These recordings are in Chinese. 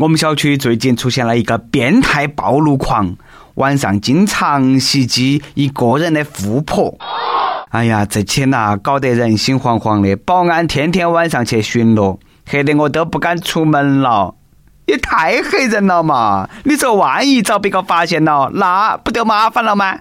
我们小区最近出现了一个变态暴露狂，晚上经常袭击一个人的富婆。哎呀，这天呐，搞得人心惶惶的，保安天天晚上去巡逻，吓得我都不敢出门了。也太吓人了嘛！你说万一遭别个发现了，那不就麻烦了吗？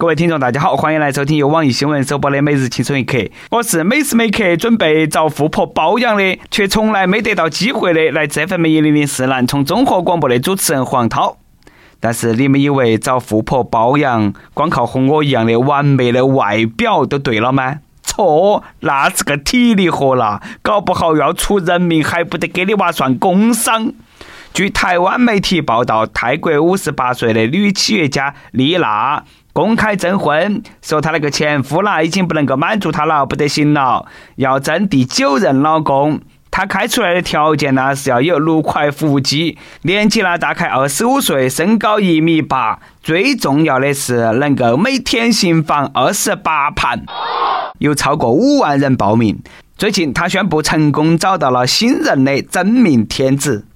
各位听众，大家好，欢迎来收听由网易新闻首播的《每日轻松一刻》，我是每时每刻准备找富婆包养的，却从来没得到机会的，来自 FM 一零零四南充综合广播的主持人黄涛。但是你们以为找富婆包养，光靠和我一样的完美的外表就对了吗？错，那是个体力活啦，搞不好要出人命，还不得给你娃算工伤。据台湾媒体报道，泰国五十八岁的女企业家丽娜。公开征婚，说她那个前夫啦已经不能够满足她了，不得行了，要征第九任老公。她开出来的条件呢是要有六块腹肌，年纪呢大概二十五岁，身高一米八，最重要的是能够每天行房二十八盘，有超过五万人报名。最近她宣布成功找到了新任的真命天子，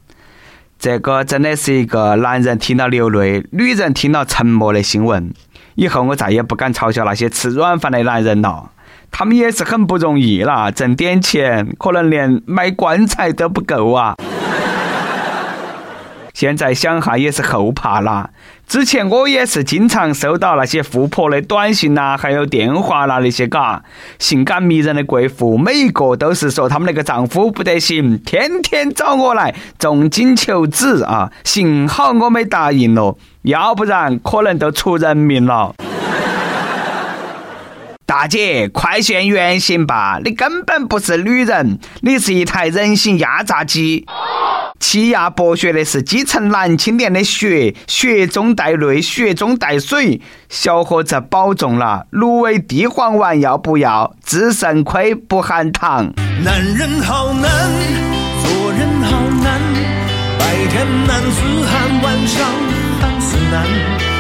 这个真的是一个男人听了流泪，女人听了沉默的新闻。以后我再也不敢嘲笑那些吃软饭的男人了，他们也是很不容易啦，挣点钱可能连买棺材都不够啊。现在想哈也是后怕啦。之前我也是经常收到那些富婆的短信呐，还有电话啦那些嘎，性感迷人的贵妇，每一个都是说他们那个丈夫不得行，天天找我来重金求子啊。幸好我没答应了，要不然可能都出人命了。大姐，快现原形吧！你根本不是女人，你是一台人形压榨机。欺压剥削的是基层男青年的血，血中带泪，血中带水。小伙子保重了，芦苇地黄丸要不要？治肾亏不含糖。男人好难，做人好难，白天男子汉，晚上汉子难。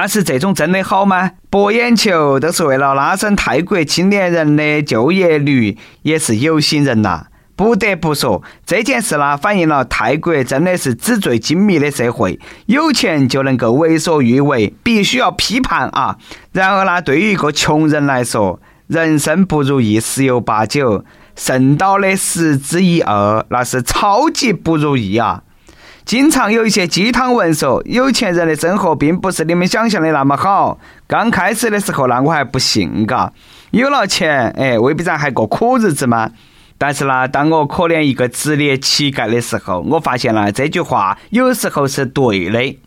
但是这种真的好吗？博眼球都是为了拉升泰国青年人的就业率，也是有心人呐。不得不说，这件事呢，反映了泰国真的是纸醉金迷的社会，有钱就能够为所欲为，必须要批判啊。然而呢，对于一个穷人来说，人生不如意十有八九，剩到的十之一二，那是超级不如意啊。经常有一些鸡汤文说，有钱人的生活并不是你们想象的那么好。刚开始的时候，呢我还不信嘎，有了钱，哎，未必然还过苦日子吗？但是呢，当我可怜一个职业乞丐的时候，我发现了这句话有时候是对的。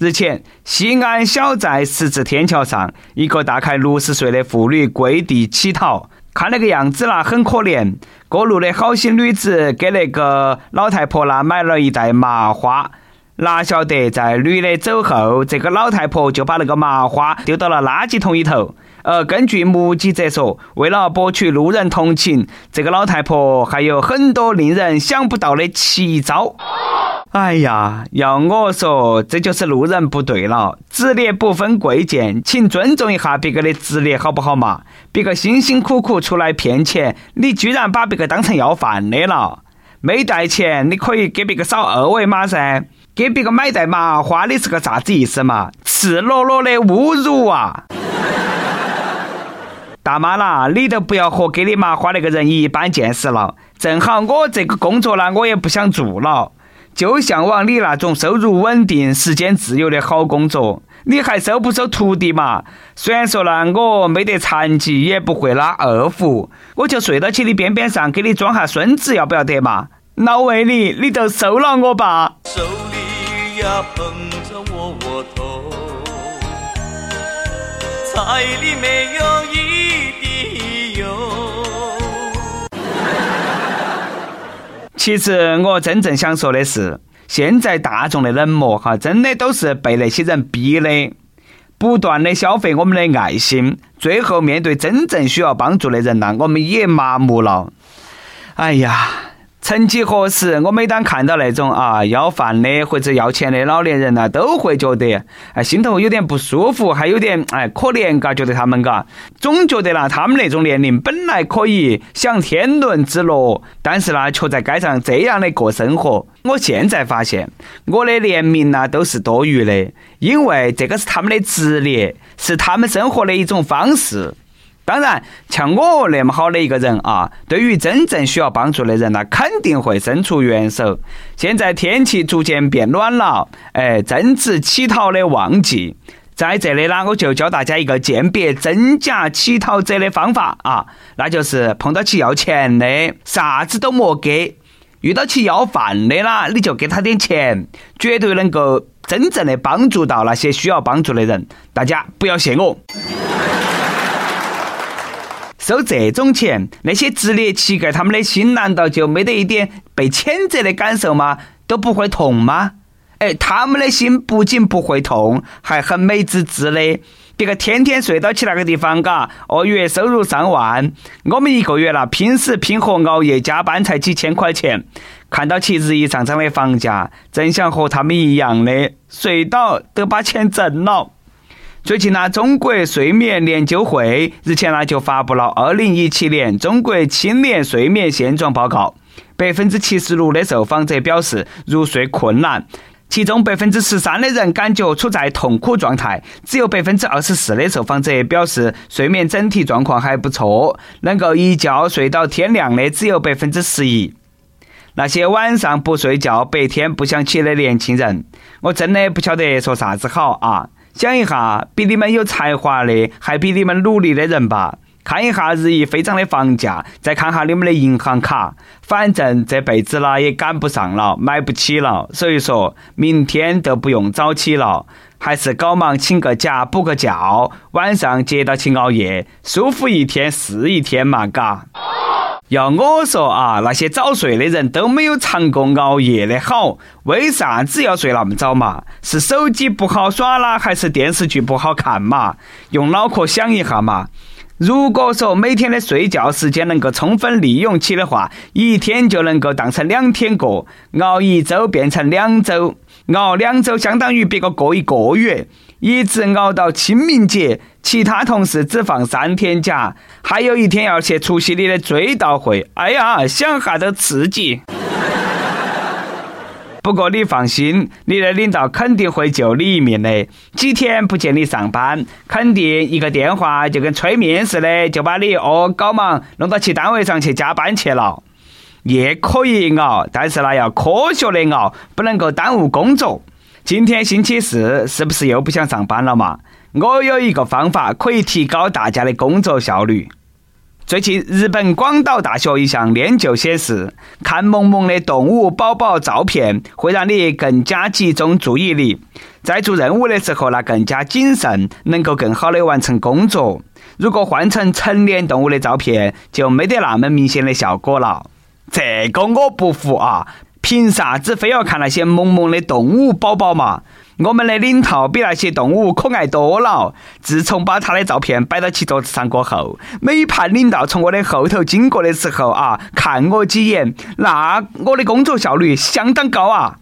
日前，西安小寨十字天桥上，一个大概六十岁的妇女跪地乞讨，看那个样子啦，很可怜。过路的好心女子给那个老太婆啦买了一袋麻花，哪晓得在女的走后，这个老太婆就把那个麻花丢到了垃圾桶里头。而根据目击者说，为了博取路人同情，这个老太婆还有很多令人想不到的奇招。哎呀，要我说，这就是路人不对了。职业不分贵贱，请尊重一下别个的职业，好不好嘛？别个辛辛苦苦出来骗钱，你居然把别个当成要饭的了？没带钱，你可以给别个扫二维码噻。给别个买袋麻花，你是个啥子意思嘛？赤裸裸的侮辱啊！大妈啦，你都不要和给你麻花那个人一般见识了。正好我这个工作呢，我也不想做了，就向往你那种收入稳定、时间自由的好工作。你还收不收徒弟嘛？虽然说呢，我没得残疾，也不会拉二胡，我就睡到起你边边上，给你装下孙子，要不要得嘛？老魏你，你就收了我吧。手里呀捧着窝窝头，菜里没有一。其实我真正想说的是，现在大众的冷漠哈，真的都是被那些人逼的，不断的消费我们的爱心，最后面对真正需要帮助的人呢，我们也麻木了。哎呀，曾几何时，我每当看到那种啊要饭的或者要钱的老年人呐，都会觉得哎心头有点不舒服，还有点哎可怜嘎，觉得他们嘎，总觉得啦，他们那种年龄本来可以享天伦之乐，但是呢，却在街上这样的过生活。我现在发现，我的怜悯呢都是多余的，因为这个是他们的职业，是他们生活的一种方式。当然，像我那么好的一个人啊，对于真正需要帮助的人那，肯定会伸出援手。现在天气逐渐变暖了，哎，正值乞讨的旺季，在这里呢，我就教大家一个鉴别真假乞讨者的方法啊，那就是碰到起要钱的，啥子都莫给；遇到起要饭的啦，你就给他点钱，绝对能够真正的帮助到那些需要帮助的人。大家不要谢我。收这种钱，那些职业乞丐他们的心难道就没得一点被谴责的感受吗？都不会痛吗？哎，他们的心不仅不会痛，还很美滋滋的。别个天天睡到起那个地方，嘎，哦，月收入上万，我们一个月啦，拼死拼活熬夜加班才几千块钱，看到起日益上涨的房价，真想和他们一样的睡到都把钱挣了。最近呢，中国睡眠研究会日前呢就发布了二零一七年中国青年睡眠现状报告。百分之七十六的受访者表示入睡困难，其中百分之十三的人感觉处在痛苦状态，只有百分之二十四的受访者表示睡眠整体状况还不错，能够一觉睡到天亮的只有百分之十一。那些晚上不睡觉、白天不想起的年轻人，我真的不晓得说啥子好啊！讲一下，比你们有才华的，还比你们努力的人吧。看一下日益飞涨的房价，再看下你们的银行卡，反正这辈子啦也赶不上了，买不起了。所以说明天都不用早起了，还是搞忙请个假补个觉，晚上接到起熬夜，舒服一天是一天嘛，嘎。要我说啊，那些早睡的人都没有尝过熬夜的好，为啥子要睡那么早嘛？是手机不好耍啦，还是电视剧不好看嘛？用脑壳想一下嘛。如果说每天的睡觉时间能够充分利用起的话，一天就能够当成两天过，熬一周变成两周，熬两周相当于别个过一个月。一直熬到清明节，其他同事只放三天假，还有一天要去除夕里的追悼会。哎呀，想下都刺激。不过你放心，你的领导肯定会救你一命的。几天不见你上班，肯定一个电话就跟催眠似的，就把你哦搞忙弄到其单位上去加班去了。也可以熬，但是呢要科学的熬，不能够耽误工作。今天星期四，是不是又不想上班了嘛？我有一个方法可以提高大家的工作效率。最近，日本广岛大学一项研究显示，看萌萌的动物宝宝照片会让你更加集中注意力，在做任务的时候呢更加谨慎，能够更好的完成工作。如果换成成年动物的照片，就没得那么明显的效果了。这个我不服啊！凭啥子非要看那些萌萌的动物宝宝嘛？我们的领导比那些动物可爱多了。自从把他的照片摆到其桌子上过后，每盘领导从我的后头经过的时候啊，看我几眼，那我的工作效率相当高啊！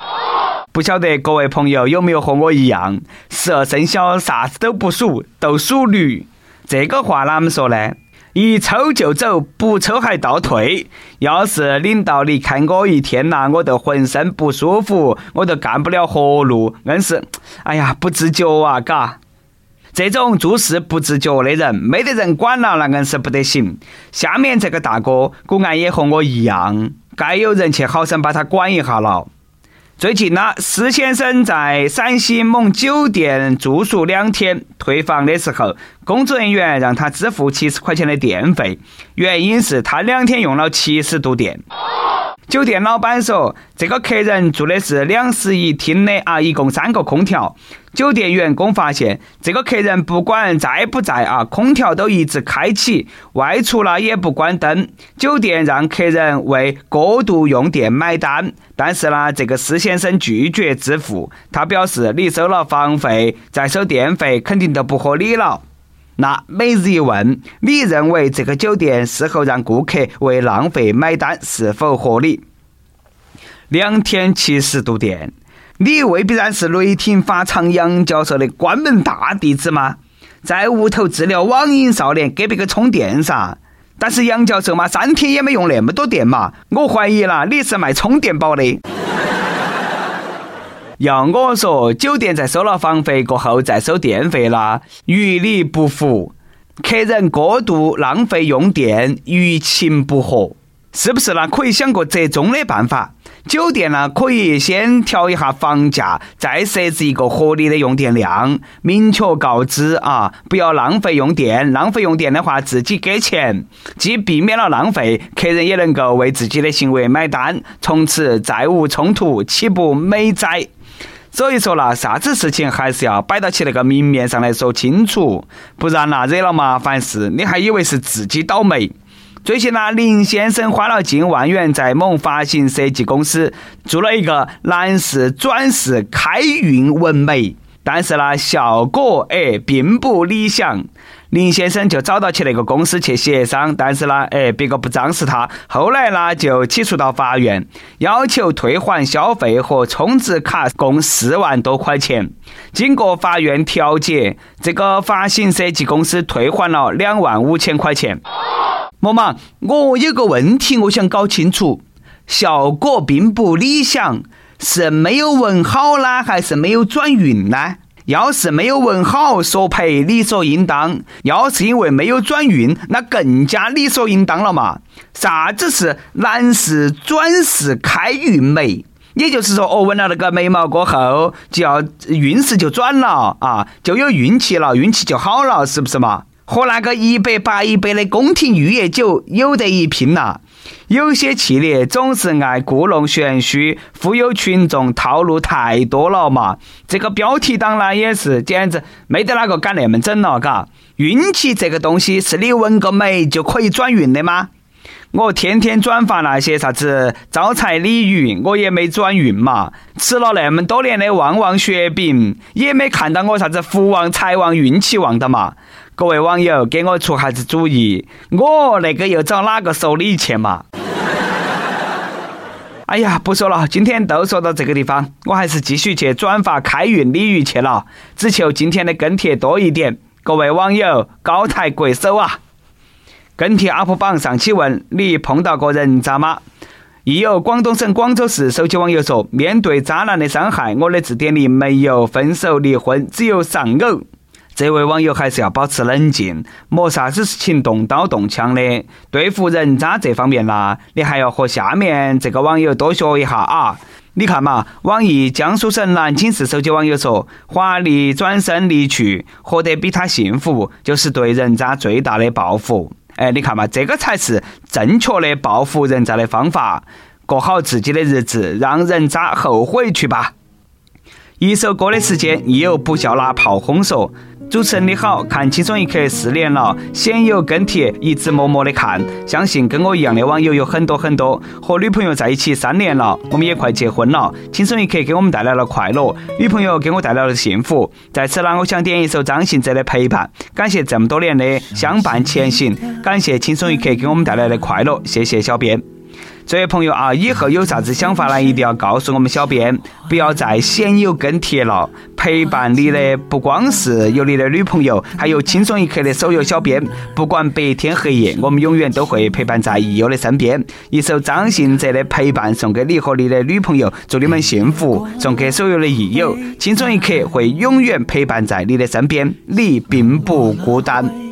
不晓得各位朋友有没有和我一样，十二生肖啥子都不属，都属驴？这个话啷么说呢？一抽就走，不抽还倒退。要是领导离开我一天呐，我都浑身不舒服，我都干不了活路，硬是，哎呀，不自觉啊，嘎。这种做事不自觉的人，没得人管了，那硬是不得行。下面这个大哥，果然也和我一样，该有人去好生把他管一下了。最近呢，施先生在陕西某酒店住宿两天，退房的时候，工作人员让他支付七十块钱的电费，原因是他两天用了七十度电。酒店老板说，这个客人住的是两室一厅的啊，一共三个空调。酒店员工发现，这个客人不管在不在啊，空调都一直开启，外出了也不关灯。酒店让客人为过度用电买单，但是呢，这个施先生拒绝支付。他表示，你收了房费再收电费，肯定都不合理了。那每日一问，你认为这个酒店事后让顾客为浪费买单是否合理？两天七十度电，你未必然是雷霆法场杨教授的关门大弟子吗？在屋头治疗网瘾少年，给别个充电噻。但是杨教授嘛，三天也没用那么多电嘛。我怀疑啦，你是卖充电宝的。要我说，酒店在收了房费过后再收电费啦，于理不符。客人过度浪费用电，于情不合，是不是呢？可以想个折中的办法。酒店呢，可以先调一下房价，再设置一个合理的用电量，明确告知啊，不要浪费用电。浪费用电的话，自己给钱，既避免了浪费，客人也能够为自己的行为买单，从此再无冲突，岂不美哉？所以说啦，啥子事情还是要摆到起那个明面上来说清楚，不然呐，惹了麻烦事，你还以为是自己倒霉。最近呢，林先生花了近万元在某发型设计公司做了一个男士转世开运纹眉，但是呢，效果哎并不理想。林先生就找到起那个公司去协商，但是呢，哎，别个不张实他。后来呢，就起诉到法院，要求退还消费和充值卡共四万多块钱。经过法院调解，这个发型设计公司退还了两万五千块钱。莫忙，我有个问题，我想搞清楚，效果并不理想，是没有纹好呢，还是没有转运呢？要是没有纹好，索赔理所应当；要是因为没有转运，那更加理所应当了嘛？啥子是男士转世开运眉？也就是说，哦，纹了那个眉毛过后，就要运势就转了啊，就有运气了，运气就好了，是不是嘛？和那个一百八一百的宫廷玉液酒有得一拼呐！有些企业总是爱故弄玄虚，忽悠群众，套路太多了嘛。这个标题党呢，也是简直没得哪个敢那么整了，嘎！运气这个东西，是你纹个眉就可以转运的吗？我天天转发那些啥子招财鲤鱼，我也没转运嘛。吃了那么多年的旺旺雪饼，也没看到我啥子福旺、财旺、运气旺的嘛。各位网友，给我出下子主意，我那个又找哪个收礼去嘛？哎呀，不说了，今天都说到这个地方，我还是继续去转发开运鲤鱼去了，只求今天的跟帖多一点。各位网友，高抬贵手啊！跟帖 UP 榜上期问你碰到过人渣吗？亦有广东省广州市手机网友说，面对渣男的伤害，我的字典里没有分手离婚，只有丧偶。这位网友还是要保持冷静，没啥子事情动刀动枪的。对付人渣这方面啦，你还要和下面这个网友多学一下啊！你看嘛，网易江苏省南京市手机网友说：“华丽转身离去，活得比他幸福，就是对人渣最大的报复。”哎，你看嘛，这个才是正确的报复人渣的方法。过好自己的日子，让人渣后悔去吧。一首歌的时间，亦有不笑拿炮轰说。主持人你好，看轻松一刻四年了，鲜有跟帖，一直默默的看。相信跟我一样的网友有很多很多。和女朋友在一起三年了，我们也快结婚了。轻松一刻给我们带来了快乐，女朋友给我带来了幸福。在此呢，我想点一首张信哲的《陪伴》，感谢这么多年的相伴前行，感谢轻松一刻给我们带来的快乐，谢谢小编。这位朋友啊，以后有啥子想法呢？一定要告诉我们小编，不要再鲜有跟帖了。陪伴你的不光是有你的女朋友，还有轻松一刻的手游小编。不管白天黑夜，我们永远都会陪伴在益友的身边。一首张信哲的《陪伴》送给你和你的女朋友，祝你们幸福。送给所有的益友，轻松一刻会永远陪伴在你的身边，你并不孤单。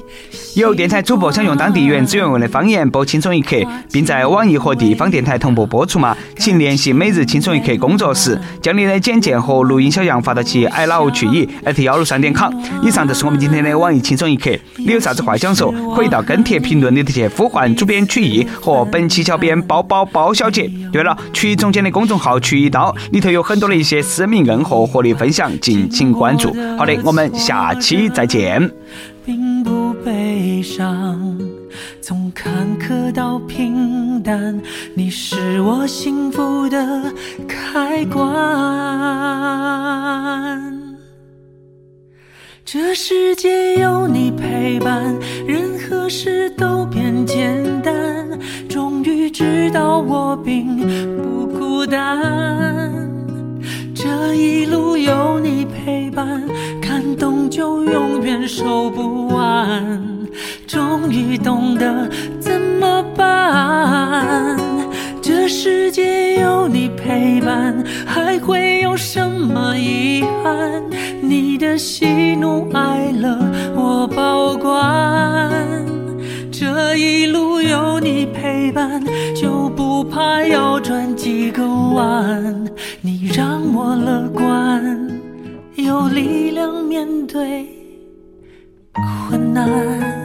有电台主播想用当地原汁原味的方言播《轻松一刻》，并在网易和地方电台同步播出吗？请联系每日轻松一刻工作室，将你的简介和录音小样发到其 i love 曲艺幺六三点 com。以上就是我们今天的网易轻松一刻。你有啥子话想说，可以到跟帖评论里头去呼唤主编曲艺和本期小编包包包小姐。对了，曲艺总监的公众号曲一刀里头有很多的一些私密硬货和你分享，敬请关注。好的，我们下期再见。并不悲伤，从坎坷到平淡，你是我幸福的开关。这世界有你陪伴，任何事都变简单。终于知道我并不孤单。这一路有你陪伴，感动就永远收不完。终于懂得怎么办。这世界有你陪伴，还会有什么遗憾？你的喜怒哀乐我保管。这一路有你陪伴，就不怕要转几个弯。你让我乐观，有力量面对困难。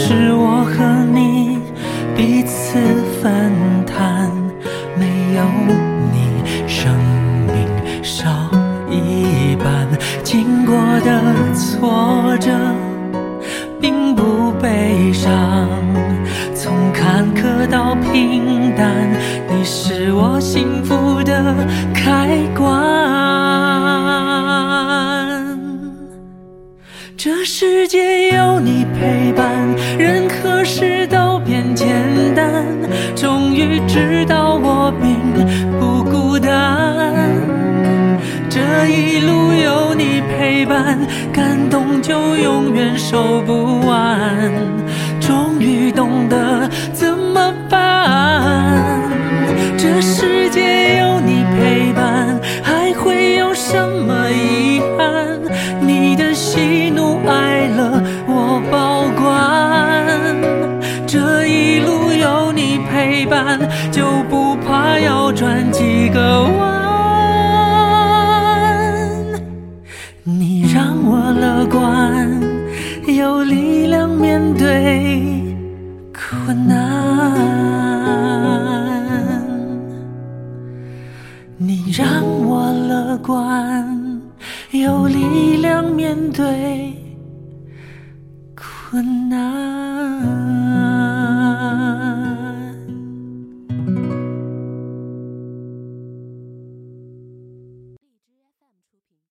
是我和你彼此分摊没有你生命少一半经过的挫折并不悲伤从坎坷到平淡你是我幸福的开关。这世界有你陪伴，任何事都变简单。终于知道我并不孤单。这一路有你陪伴，感动就永远收不完。终于懂得半，就不怕要转几个弯。